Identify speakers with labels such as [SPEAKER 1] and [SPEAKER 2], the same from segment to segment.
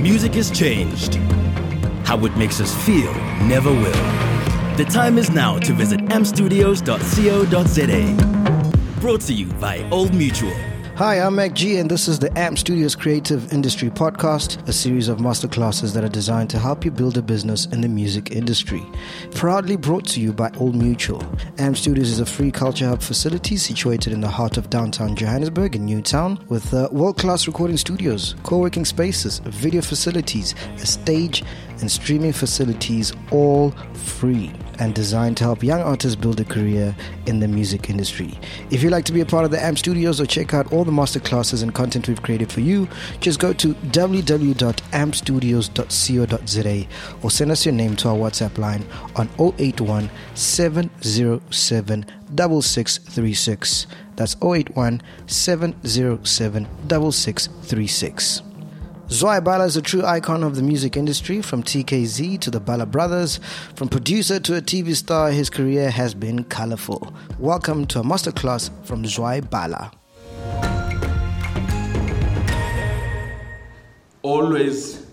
[SPEAKER 1] Music has changed. How it makes us feel never will. The time is now to visit ampstudios.co.za. Brought to you by Old Mutual.
[SPEAKER 2] Hi, I'm Mac G, and this is the AMP Studios Creative Industry Podcast, a series of masterclasses that are designed to help you build a business in the music industry. Proudly brought to you by Old Mutual. AMP Studios is a free culture hub facility situated in the heart of downtown Johannesburg in Newtown with uh, world class recording studios, co working spaces, video facilities, a stage, and streaming facilities all free and designed to help young artists build a career in the music industry. If you'd like to be a part of the AMP Studios or check out all the masterclasses and content we've created for you, just go to www.ampstudios.co.za or send us your name to our WhatsApp line on 081 707 6636. That's 081 707 6636. Zwai Bala is a true icon of the music industry, from TKZ to the Bala Brothers. From producer to a TV star, his career has been colorful. Welcome to a masterclass from Zwai Bala.
[SPEAKER 3] Always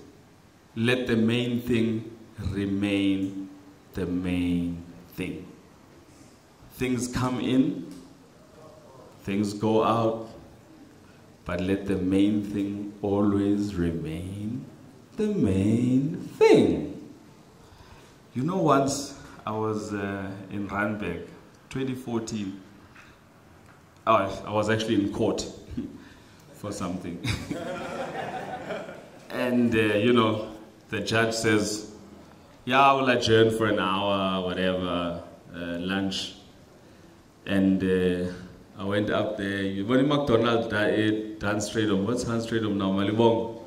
[SPEAKER 3] let the main thing remain the main thing. Things come in, things go out, but let the main thing always remain the main thing. You know, once I was uh, in Randburg, 2014. Oh, I was actually in court for something. and, uh, you know, the judge says, Yeah, I will adjourn for an hour, whatever, uh, lunch. And uh, I went up there. You went McDonald's, I ate Hans Strijdom. What's Hans Strijdom now? Malibongwe.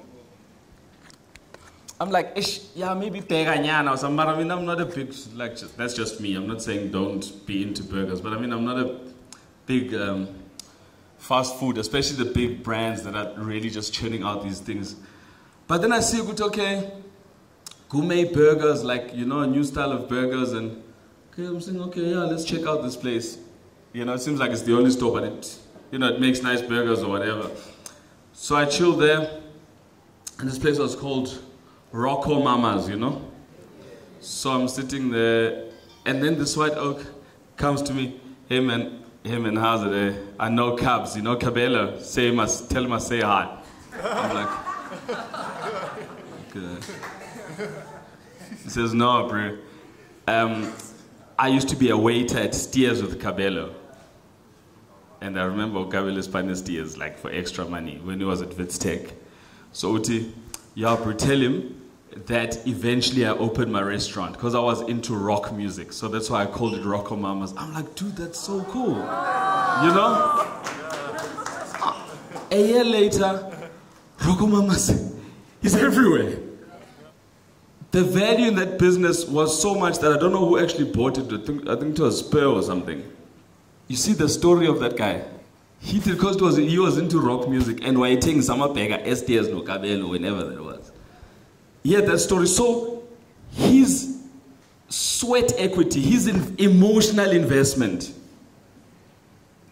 [SPEAKER 3] I'm like, Ish, yeah, maybe Teganyana or something. I mean, I'm not a big, like, that's just me. I'm not saying don't be into burgers, but I mean, I'm not a big um, fast food, especially the big brands that are really just churning out these things. But then I see, good, okay, gourmet burgers, like, you know, a new style of burgers. And okay, I'm saying, okay, yeah, let's check out this place. You know, it seems like it's the only store, but it, you know, it makes nice burgers or whatever. So I chilled there, and this place was called RocoMamas, you know. So I'm sitting there, and then this white oak comes to me. Hey man, hey man, how's it? Eh? I know Cabs, you know Kabelo, Say him, tell him I say hi. I'm like, good. He says, no, bro. Um, I used to be a waiter at Steers with Kabelo. And I remember Kabelo spending Steers like for extra money when he was at Vitstech. So Uti, yeah, tell him that eventually I opened my restaurant because I was into rock music. So that's why I called it RocoMamas. I'm like, dude, that's so cool. You know? A year later, RocoMamas is everywhere. The value in that business was so much that I don't know who actually bought it. I think, I think it was Spur or something. You see the story of that guy. He because was, he was into rock music and writing Samapega, STS, no Kabelo, whenever that was. He had that story. So his sweat equity, his emotional investment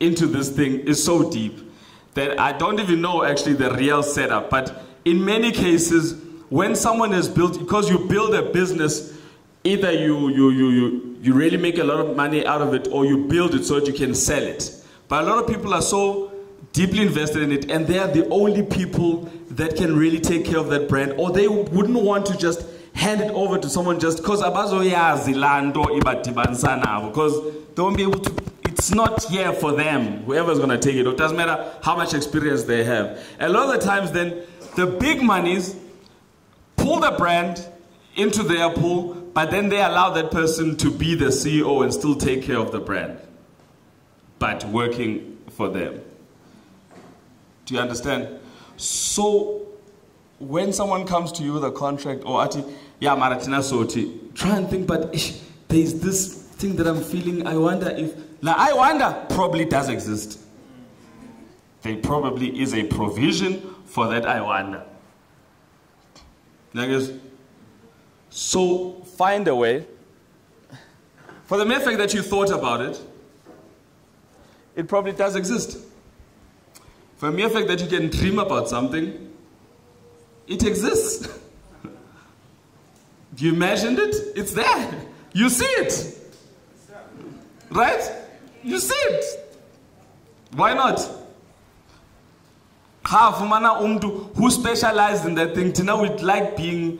[SPEAKER 3] into this thing is so deep that I don't even know actually the real setup. But in many cases, when someone has built, because you build a business, either you, you, you, you, you really make a lot of money out of it or you build it so that you can sell it. But a lot of people are so deeply invested in it and they are the only people that can really take care of that brand or they wouldn't want to just hand it over to someone just because abazoyazi nabo because they won't be able to it's not here for them whoever's going to take it it doesn't matter how much experience they have a lot of the times then the big monies pull the brand into their pool but then they allow that person to be the ceo and still take care of the brand but working for them. Do you understand? So when someone comes to you with a contract or ati yeah maratina soti try and think but there's this thing that i'm feeling. I wonder if now i wonder probably does exist. There probably is a provision for that i wonder. Like. So find a way for the mere fact that you thought about it it probably does exist for the mere fact that you can dream about something It exists. you imagined it? It's there. You see it. Right? You see it. Why not? Half mana umdu who specialized in that thing. Tina would like being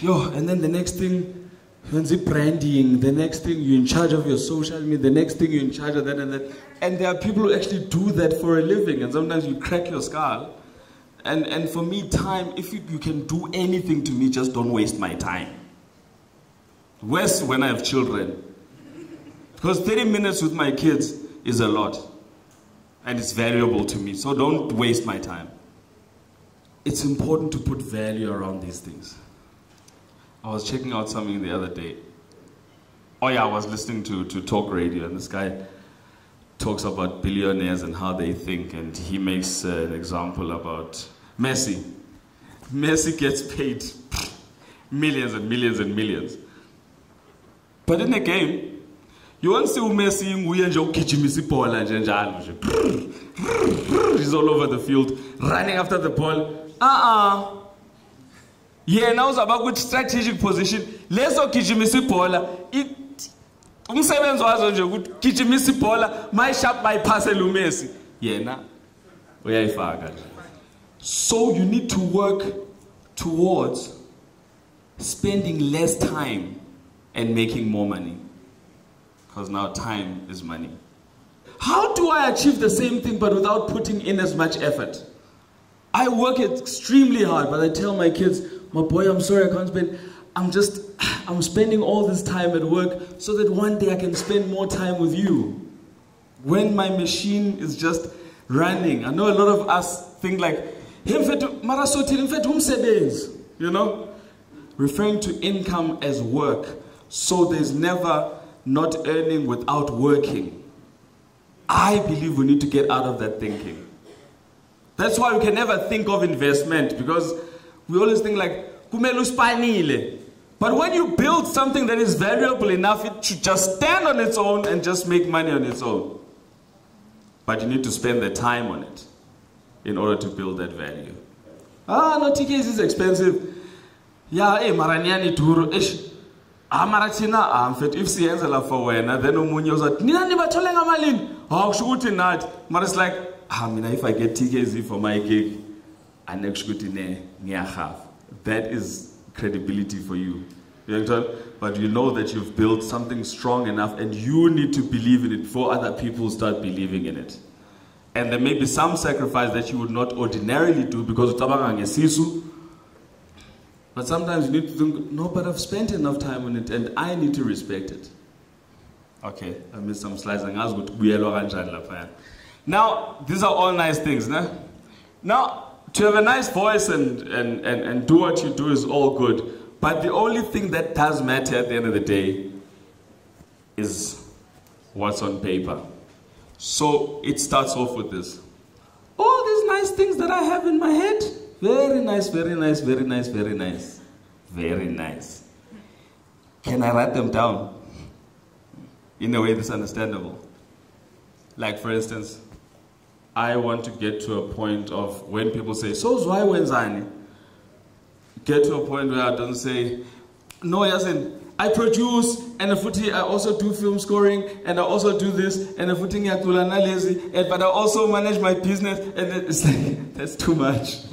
[SPEAKER 3] yo, and then the next thing, when's branding, the next thing you're in charge of your social media, the next thing you're in charge of that and that. And there are people who actually do that for a living, and sometimes you crack your skull. And and for me, time, if you, you can do anything to me, just don't waste my time. Worse when I have children. Because 30 minutes with my kids is a lot. And it's valuable to me. So don't waste my time. It's important to put value around these things. I was checking out something the other day. Oh yeah, I was listening to, to talk radio, and this guy talks about billionaires and how they think, and he makes uh, an example about Messi. Messi gets paid millions and millions and millions. But in a game, you won't see uMessi nguye nje ugijimisa ibhola. He's all over the field running after the ball. Uh-uh. Yena uzaba ku-strategic position. Leso gijimisa ibhola umsebenzi wazo nje ukuthi gijimisa ibhola mayishap bayiphasele umesi yena uyayifaka nje. So you need to work towards spending less time and making more money. Because now time is money. How do i achieve the same thing but without putting in as much effort? I work extremely hard but i tell my kids my boy, I'm sorry I can't spend. I'm just, I'm spending all this time at work so that one day I can spend more time with you. When my machine is just running, I know a lot of us think like, you know, referring to income as work. So there's never not earning without working. I believe we need to get out of that thinking. That's why we can never think of investment because we always think like kumele uspanile but when you build something that is valuable enough it should just stand on its own and just make money on its own. But you need to spend the time on it in order to build that value. Ah no TKs is expensive. Yeah eh maraniani duro ish ah mara thina ah mfethu if siyenzela for wena then omunye uzathi nina nibathole ngamalini? Hawu kusho ukuthi nathi mara it's like ah mina if i get TKZ for my gig ne ngiyahava that is credibility for you. But you know that you've built something strong enough and you need to believe in it before other people start believing in it. And there may be some sacrifice that you would not ordinarily do because ngesisu but sometimes you need to think no but i've spent enough time on it and i need to respect it. Okay i missed some slides. Now these are all nice things now to have a nice voice and, and, and, and do what you do is all good. But the only thing that does matter at the end of the day is what's on paper. So it starts off with this. All these nice things that I have in my head, very nice, very nice, very nice, very nice, very nice. Can I write them down in a way that's understandable? Like, for instance, I want to get to a point of when people say, so why wenzani? Get to a point where I don't say, no, yasin, I produce and futhi I also do film scoring and I also do this and ngiyacula nalezi but I also manage my business and it's like that's too much.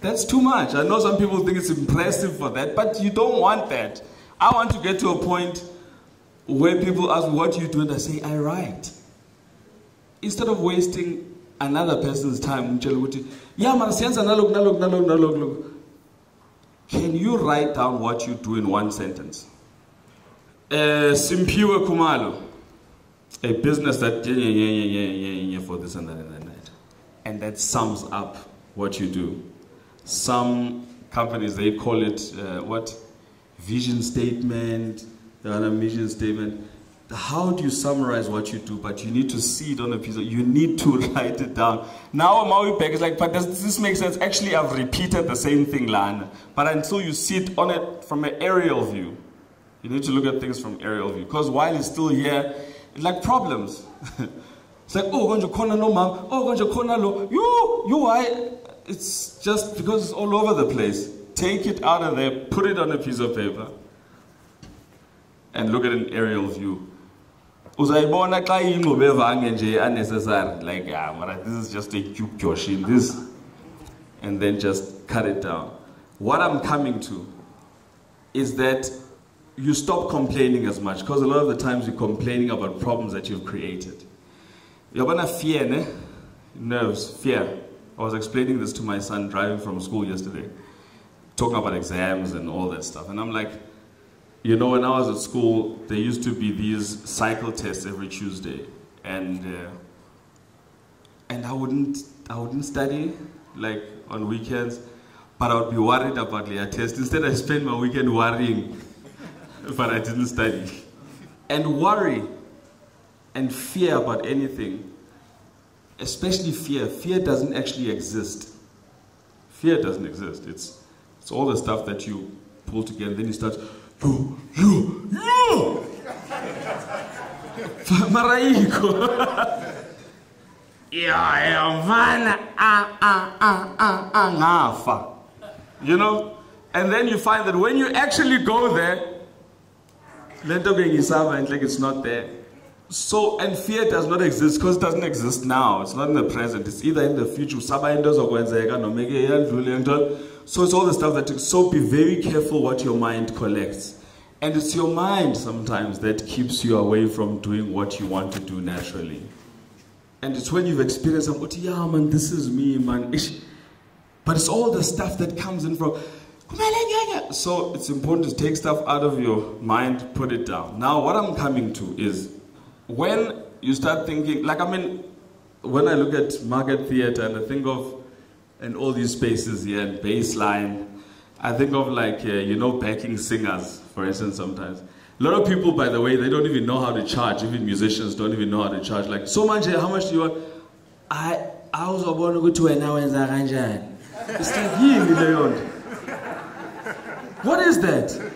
[SPEAKER 3] That's too much. I know some people think it's impressive for that, but you don't want that. I want to get to a point where people ask what you do and I say I write instead of wasting another person's time can you write down what you do in one sentence? Uh, Khumalo a business that yeah, yeah, yeah, yeah, yeah, yeah, for this and that and that, and that. Sums up what you do. Some companies they call it uh, what? Vision statement the mission statement how do you summarize what you do? But you need to see it on a piece of, you need to write it down. Now Maui Beck is like, but does this make sense? Actually, I've repeated the same thing, Lana. But until you see it on it from an aerial view, you need to look at things from aerial view. Because while it's still here, it's like problems. it's like, oh, konje kona no mom, oh, konje kona lo, you, you, I. it's just because it's all over the place. Take it out of there, put it on a piece of paper, and look at an aerial view. Uzayibona xa ingxube evange nje unnecessary like ah, mara this is just a cube kyoshin this and then just cut it down. What i'm coming to is that you stop complaining as much because a lot of the times you're complaining about problems that you've created. Yabona fear ne? nerves fear. I was explaining this to my son driving from school yesterday talking about exams and all that stuff and i'm like you know, when I was at school, there used to be these cycle tests every Tuesday, and uh, and I wouldn't I wouldn't study like on weekends, but I would be worried about the test. Instead, I spent my weekend worrying, but I didn't study. And worry and fear about anything, especially fear. Fear doesn't actually exist. Fear doesn't exist. It's it's all the stuff that you pull together. Then you start you, you, you. Maraiko. Yeah, mfana ah ah ah ah ah. You know? And then you find that when you actually go there, lento bengisaba and like it's not there. So and fear does not exist because it doesn't exist now. It's not in the present. It's either in the future. Saba into zokwenzeka noma ke ngithola so it's all the stuff that, so be very careful what your mind collects. And it's your mind sometimes that keeps you away from doing what you want to do naturally. And it's when you've experienced something, yeah, man, this is me, man. But it's all the stuff that comes in from. So it's important to take stuff out of your mind, put it down. Now, what I'm coming to is when you start thinking, like, I mean, when I look at market theater and I think of and all these spaces here and baseline. I think of like, uh, you know, backing singers, for instance, sometimes. A lot of people, by the way, they don't even know how to charge. Even musicians don't even know how to charge. Like, so much, how much do you want? I, I was born to two hours kanjani. It's like, yini What is that?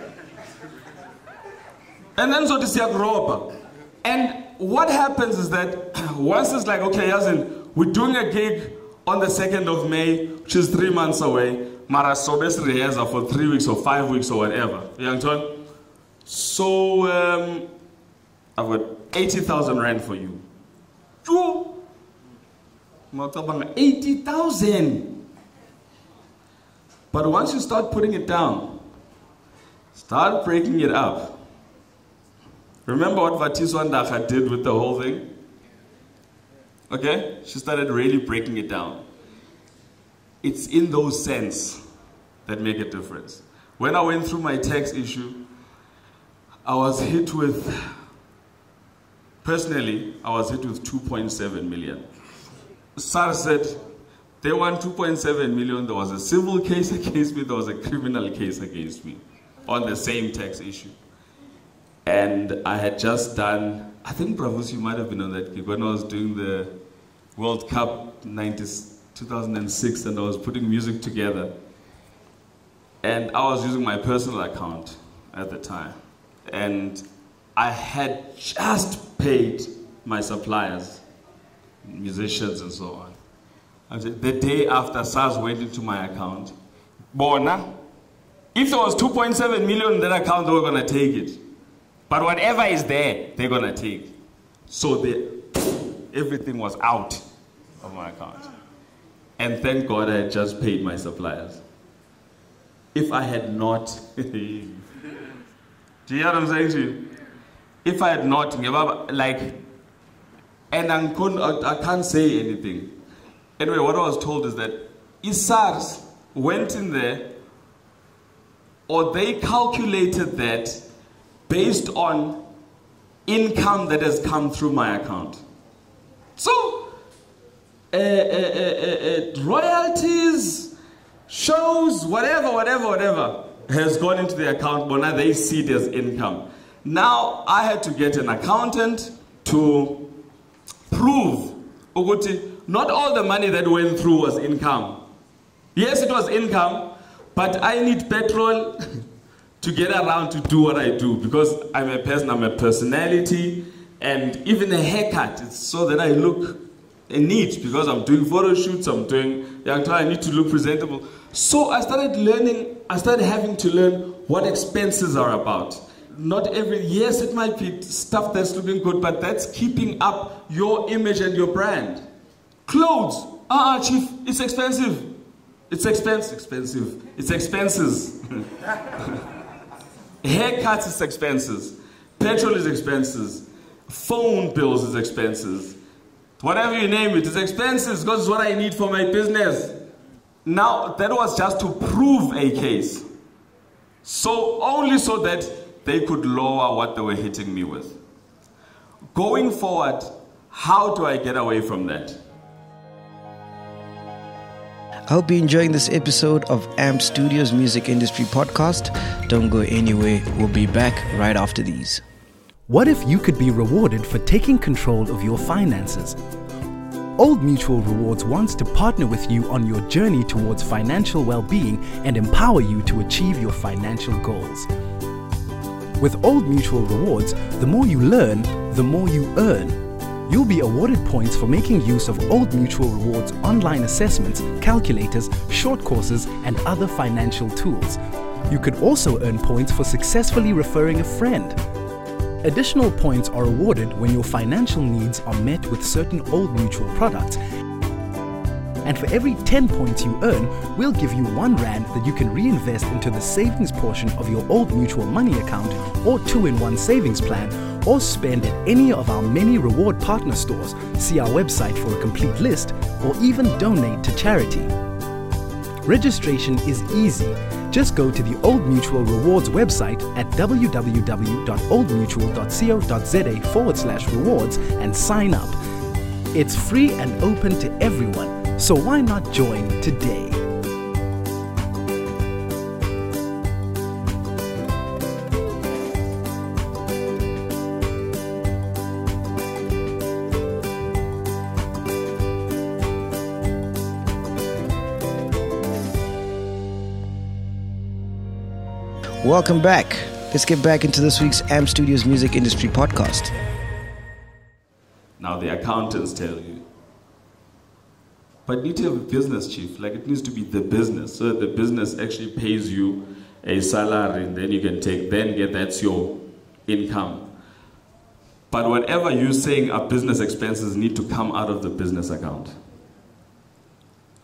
[SPEAKER 3] And then so this yakuroba. And what happens is that once it's like, okay, Yazin, we're doing a gig on the 2nd of May, which is three months away, Mara Sobes Reheza for three weeks or five weeks or whatever. Ton? So, um, I've got 80,000 Rand for you. Two. 80,000! But once you start putting it down, start breaking it up. Remember what Vatiswa Ndara did with the whole thing? Okay? She started really breaking it down. It's in those cents that make a difference. When I went through my tax issue, I was hit with, personally, I was hit with 2.7 million. SARS said they won 2.7 million. There was a civil case against me, there was a criminal case against me on the same tax issue. And I had just done, I think, Bravos, you might have been on that gig when I was doing the World Cup 90, 2006 and I was putting music together. And I was using my personal account at the time. And I had just paid my suppliers, musicians and so on. The day after SARS went into my account, Bona, if there was 2.7 million in that account, they were going to take it. But whatever is there, they're going to take. So they, everything was out of my account. And thank God I had just paid my suppliers. If I had not, do you hear what I'm saying to you? If I had not, like, and I, couldn't, I can't say anything. Anyway, what I was told is that ISARS went in there, or they calculated that based on income that has come through my account. So, uh, uh, uh, royalties, shows, whatever, whatever, whatever, has gone into the account, but now they see it as income. Now, I had to get an accountant to prove not all the money that went through was income. Yes, it was income, but I need petrol to get around to do what I do because I'm a person, I'm a personality, and even a haircut, it's so that I look neat because I'm doing photo shoots, I'm doing young I need to look presentable. So I started learning, I started having to learn what expenses are about. Not every, yes, it might be stuff that's looking good, but that's keeping up your image and your brand. Clothes, ah, uh-uh, chief, it's expensive. It's expensive, expensive. It's expenses. Haircuts is expenses. Petrol is expenses. Phone bills is expenses. Whatever you name it, it's expenses because it's what I need for my business. Now, that was just to prove a case. So, only so that they could lower what they were hitting me with. Going forward, how do I get away from that?
[SPEAKER 2] I hope you're enjoying this episode of AMP Studios Music Industry Podcast. Don't go anywhere. We'll be back right after these.
[SPEAKER 1] What if you could be rewarded for taking control of your finances? Old Mutual Rewards wants to partner with you on your journey towards financial well being and empower you to achieve your financial goals. With Old Mutual Rewards, the more you learn, the more you earn. You'll be awarded points for making use of Old Mutual Rewards online assessments, calculators, short courses, and other financial tools. You could also earn points for successfully referring a friend. Additional points are awarded when your financial needs are met with certain Old Mutual products. And for every 10 points you earn, we'll give you 1 Rand that you can reinvest into the savings portion of your Old Mutual money account or 2 in 1 savings plan, or spend at any of our many reward partner stores. See our website for a complete list, or even donate to charity. Registration is easy just go to the Old Mutual Rewards website at www.oldmutual.co.za forward slash rewards and sign up. It's free and open to everyone, so why not join today?
[SPEAKER 2] Welcome back. Let's get back into this week's AMP Studios Music Industry Podcast.
[SPEAKER 3] Now, the accountants tell you, but you need to have a business chief. Like, it needs to be the business. So the business actually pays you a salary, and then you can take, then get that's your income. But whatever you're saying are business expenses need to come out of the business account.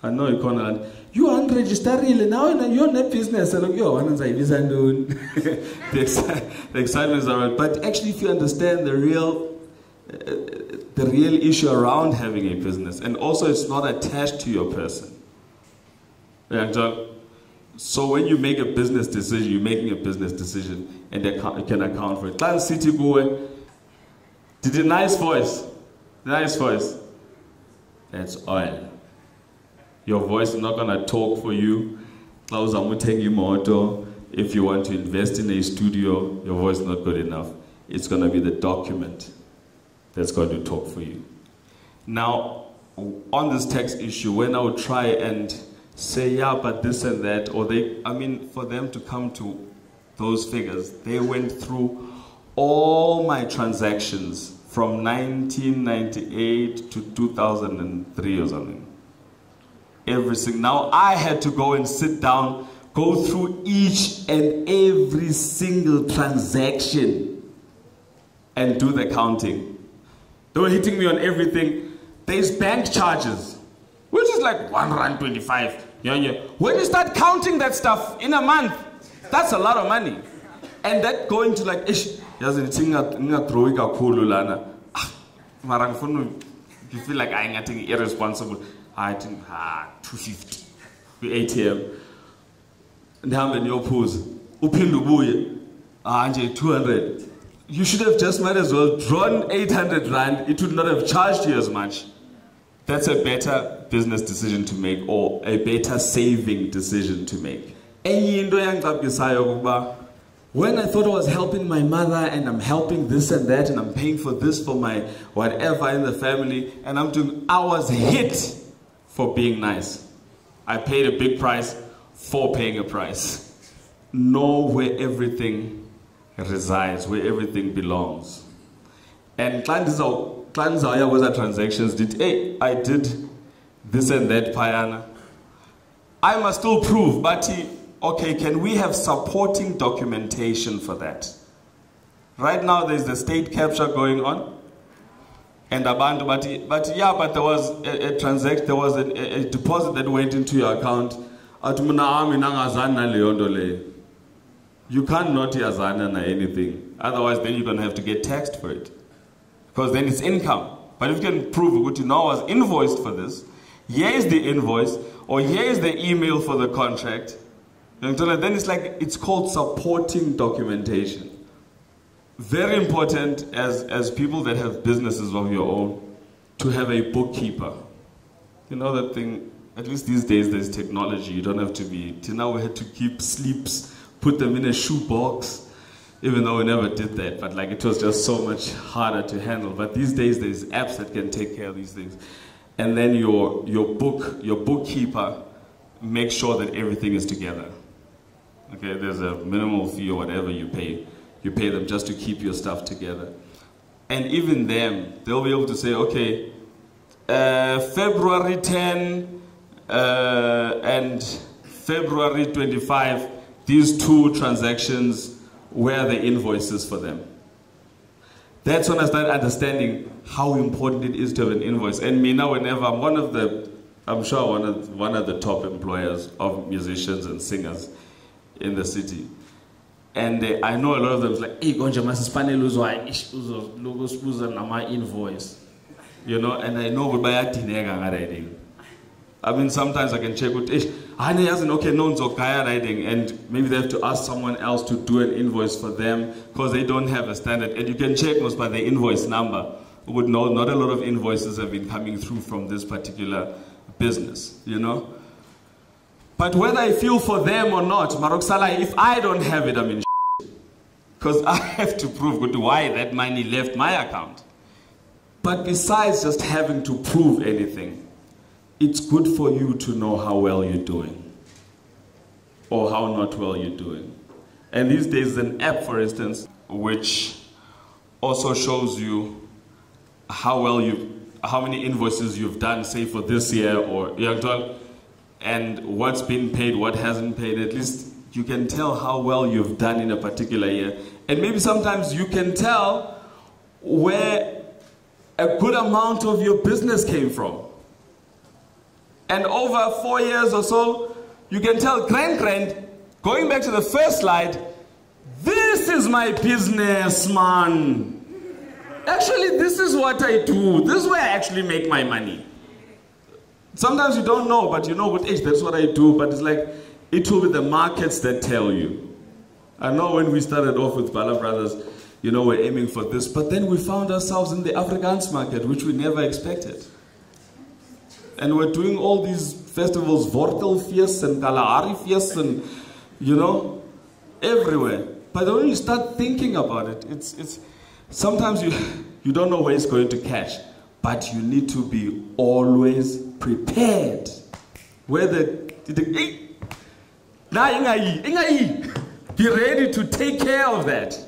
[SPEAKER 3] I know you can't you unregisterile now you're not business. And yo wena ndizayibiza ntoni the excitement is around. But actually if you understand the real uh, the real issue around having a business and also it's not attached to your person. Yeah, John. so when you make a business decision you're making a business decision and you can account for it. Clan City boy. Did a nice voice. Nice voice. That's oil your voice is not going to talk for you. If you want to invest in a studio, your voice is not good enough. It's going to be the document that's going to talk for you. Now, on this tax issue, when I would try and say, yeah, but this and that, or they, I mean, for them to come to those figures, they went through all my transactions from 1998 to 2003 or something everything. Now I had to go and sit down, go through each and every single transaction and do the counting. They were hitting me on everything. There's bank charges, which is like one rand twenty-five. Yeah, yeah. When you start counting that stuff in a month, that's a lot of money. And that going to like, ish. Ah, you feel like I'm getting irresponsible. Athi ha 250 kwi-atm ndihambe ndiyophuza. Uphinde ubuye. Ah nje 200 you should have just might as well drawn 800 rand. It would not have charged you as much. That's a better business decision to make or a better saving decision to make. Into when I thought I was helping my mother and I'm helping this and that and I'm paying for this for my whatever in the family and I'm doing, I was hit for being nice. I paid a big price for paying a price. Know where everything resides, where everything belongs. And clients are with our transactions did hey, I did this and that payana. I must still prove, but okay, can we have supporting documentation for that? Right now, there's the state capture going on. And abantu, but, but yeah, but there was a, a transaction, there was a, a, deposit that went into your account. Athi mina ami nangazani. You can't not yazana na anything. Otherwise, then you're going to have to get taxed for it. Because then it's income. But if you can prove what you know was invoiced for this, here is the invoice, or here is the email for the contract, then it's like, it's called supporting documentation. Very important as, as people that have businesses of your own to have a bookkeeper. You know that thing, at least these days there's technology. You don't have to be, till now we had to keep slips, put them in a shoebox, even though we never did that, but like it was just so much harder to handle. But these days there's apps that can take care of these things. And then your, your book, your bookkeeper makes sure that everything is together. Okay, there's a minimal fee or whatever you pay. You pay them just to keep your stuff together. And even them, they'll be able to say, okay, uh, February 10 uh, and February 25, these two transactions were the invoices for them. That's when I started understanding how important it is to have an invoice. And me now, whenever I'm one of the, I'm sure one of, one of the top employers of musicians and singers in the city. And uh, I know a lot of them is like, hey, Gonja, masispanele uzwa nama invoice. You know, and I know bayadineka ngariding. I mean, sometimes I can check with ish. Honey hasn't okay known Zokaya riding, and maybe they have to ask someone else to do an invoice for them because they don't have a standard. And you can check most by the invoice number. Would know not a lot of invoices have been coming through from this particular business, you know. But whether I feel for them or not, Marok Salah, if I don't have it, I'm in because I have to prove why that money left my account. But besides just having to prove anything, it's good for you to know how well you're doing or how not well you're doing. And these days, an app, for instance, which also shows you how well you, how many invoices you've done, say for this year or and what's been paid, what hasn't paid. At least you can tell how well you've done in a particular year. And maybe sometimes you can tell where a good amount of your business came from. And over four years or so, you can tell grand grand, going back to the first slide, this is my business, man. Actually, this is what I do. This is where I actually make my money. Sometimes you don't know, but you know what age, that's what I do. But it's like, it will be the markets that tell you. I know when we started off with Bala Brothers, you know, we're aiming for this, but then we found ourselves in the Afrikaans market, which we never expected. And we're doing all these festivals, Wortelfeest and Kalahari and, you know, everywhere. But when you start thinking about it, it's, it's, sometimes you, you don't know where it's going to catch, but you need to be always prepared. Whether, be ready to take care of that.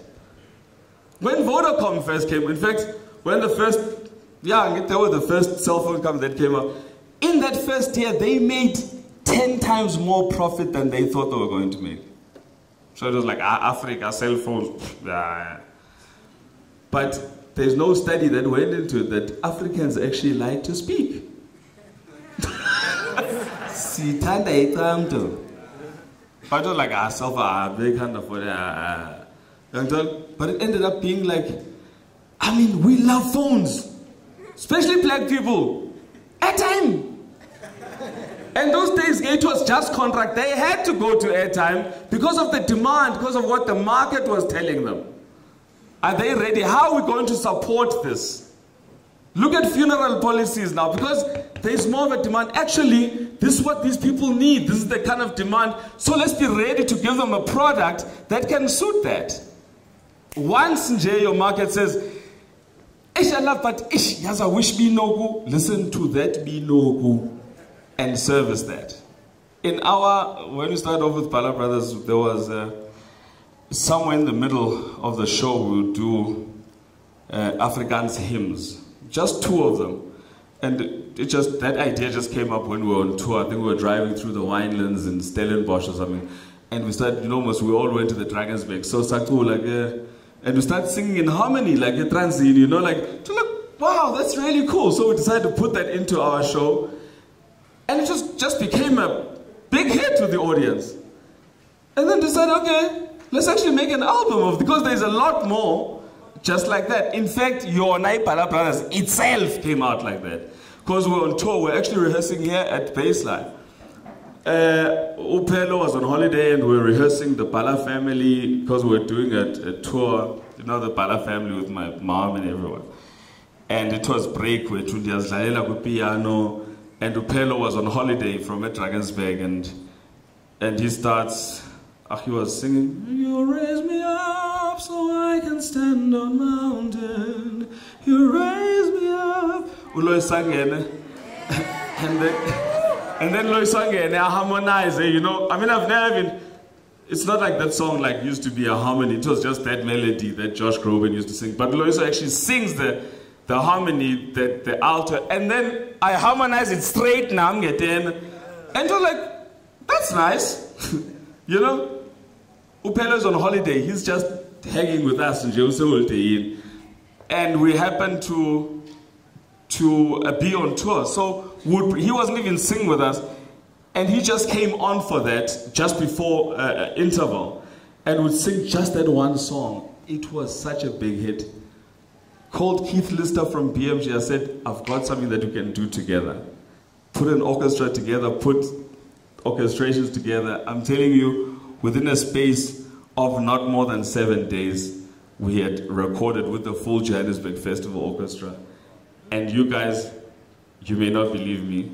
[SPEAKER 3] When Vodacom first came, in fact, when the first, yeah, there was the first cell phone company that came out, in that first year, they made 10 times more profit than they thought they were going to make. So it was like, ah, Africa, cell phones. But there's no study that went into it that Africans actually like to speak. But like, ah, so far, ah, they can't afford it. Ah, ah. But it ended up being like, I mean, we love phones, especially black people. Airtime. And those days, it was just contract. They had to go to airtime because of the demand, because of what the market was telling them. Are they ready? How are we going to support this? Look at funeral policies now because there's more of a demand. Actually, this is what these people need. This is the kind of demand. So let's be ready to give them a product that can suit that. Once nje your market says, Ish I love, but ish, I wish me no Listen to that be no and service that. In our, when we started off with Bala Brothers, there was uh, somewhere in the middle of the show we would do uh, Afrikaans hymns, just two of them. and it just that idea just came up when we were on tour. I think we were driving through the winelands in Stellenbosch or something, and we started. You know, almost we all went to the Drakensberg. So Saku like, uh, and we started singing in harmony like a transient. You know, like to look, wow, that's really cool. So we decided to put that into our show, and it just just became a big hit with the audience. And then decided, okay, let's actually make an album of because there's a lot more just like that. In fact, your Naipala Brothers itself came out like that. Because we're on tour, we're actually rehearsing here at Bassline. Uh, Upelo was on holiday and we are rehearsing the Bala family because we are doing a, a, tour, you know, the Bala family with my mom and everyone. And it was break with Tundias piano, and Upelo was on holiday from Drakensberg and and he starts Ah, he was singing, You raise me up so I can stand on mountain. You raise me up. Uloy sang and then and then sang and ah, I harmonize, eh, you know. I mean I've never been. it's not like that song like used to be a harmony. It was just that melody that Josh Groban used to sing. But Loyiso actually sings the the harmony, the, the alto, and then I harmonize it straight now, and you're like, that's nice. you know? Upelo's on holiday. He's just hanging with us in Jerusalem. And we happened to, to uh, be on tour. So he wasn't even singing with us. And he just came on for that just before uh, uh, interval and would sing just that one song. It was such a big hit. Called Keith Lister from BMG. I said, I've got something that we can do together. Put an orchestra together, put orchestrations together. I'm telling you, Within a space of not more than seven days, we had recorded with the full Johannesburg Festival Orchestra. And you guys, you may not believe me,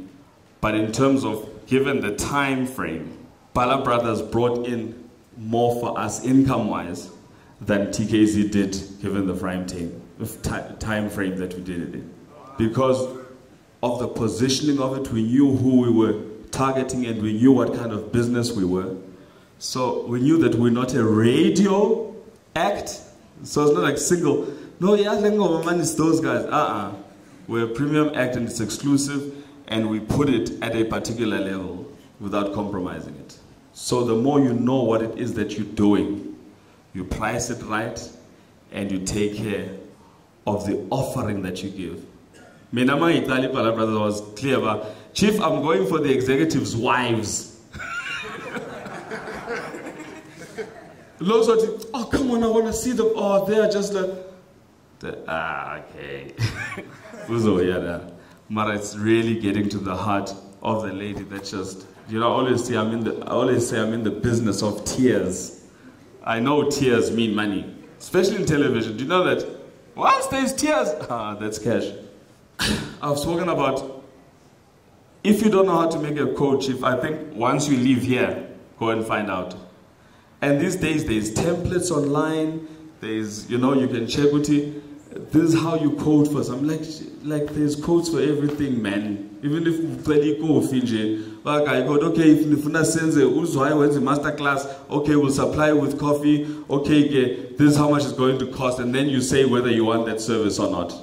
[SPEAKER 3] but in terms of given the time frame, Bala Brothers brought in more for us income wise than TKZ did given the time frame that we did it in. Because of the positioning of it, we knew who we were targeting and we knew what kind of business we were. So we knew that we're not a radio act. So it's not like single. No, yeah, man, it's those guys. Uh-uh. We're a premium act and it's exclusive and we put it at a particular level without compromising it. So the more you know what it is that you're doing, you price it right and you take care of the offering that you give. Menama Itali Brothers was clear about, Chief, I'm going for the executives' wives. Those of oh, come on, I want to see them. Oh, they're just like, the, ah, okay. But it's really getting to the heart of the lady that just, you know, I always say I'm in the, I always say I'm in the business of tears. I know tears mean money, especially in television. Do you know that? Once there's tears, ah, that's cash. I've spoken about if you don't know how to make a coach, if I think once you leave here, go and find out. And these days, there's templates online. There's, you know, you can check with it. This is how you code for some. Like, like there's codes for everything, man. Even if ucela ikofi nje, code, okay, if nifuna senze uzwayi wenze master class, okay, we'll supply with coffee. Okay, okay, this is how much it's going to cost, and then you say whether you want that service or not.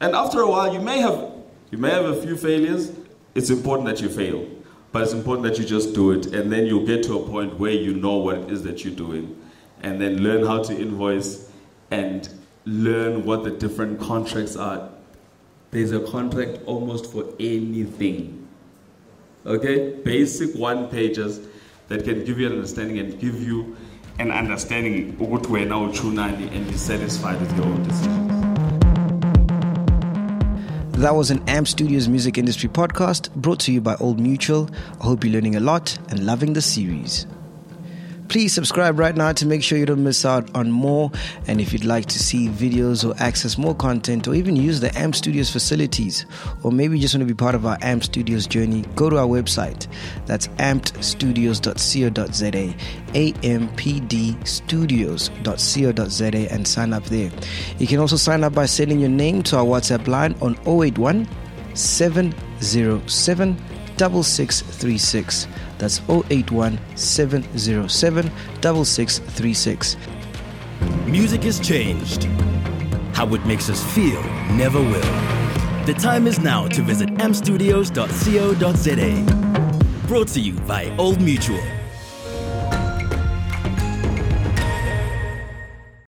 [SPEAKER 3] And after a while, you may have, you may have a few failures. It's important that you fail. But it's important that you just do it, and then you'll get to a point where you know what it is that you're doing, and then learn how to invoice and learn what the different contracts are. There's a contract almost for anything. Okay? Basic one pages that can give you an understanding and give you an understanding what we're now true and be satisfied with your own decisions.
[SPEAKER 2] That was an AMP Studios music industry podcast brought to you by Old Mutual. I hope you're learning a lot and loving the series. Please subscribe right now to make sure you don't miss out on more. And if you'd like to see videos or access more content or even use the AMP Studios facilities, or maybe you just want to be part of our AMP Studios journey, go to our website. That's ampedstudios.co.za, ampdstudios.co.za, and sign up there. You can also sign up by sending your name to our WhatsApp line on 081 707 6636. That's 081 707 6636.
[SPEAKER 1] Music has changed. How it makes us feel never will.
[SPEAKER 4] The time is now to visit ampstudios.co.za. Brought to you by Old Mutual.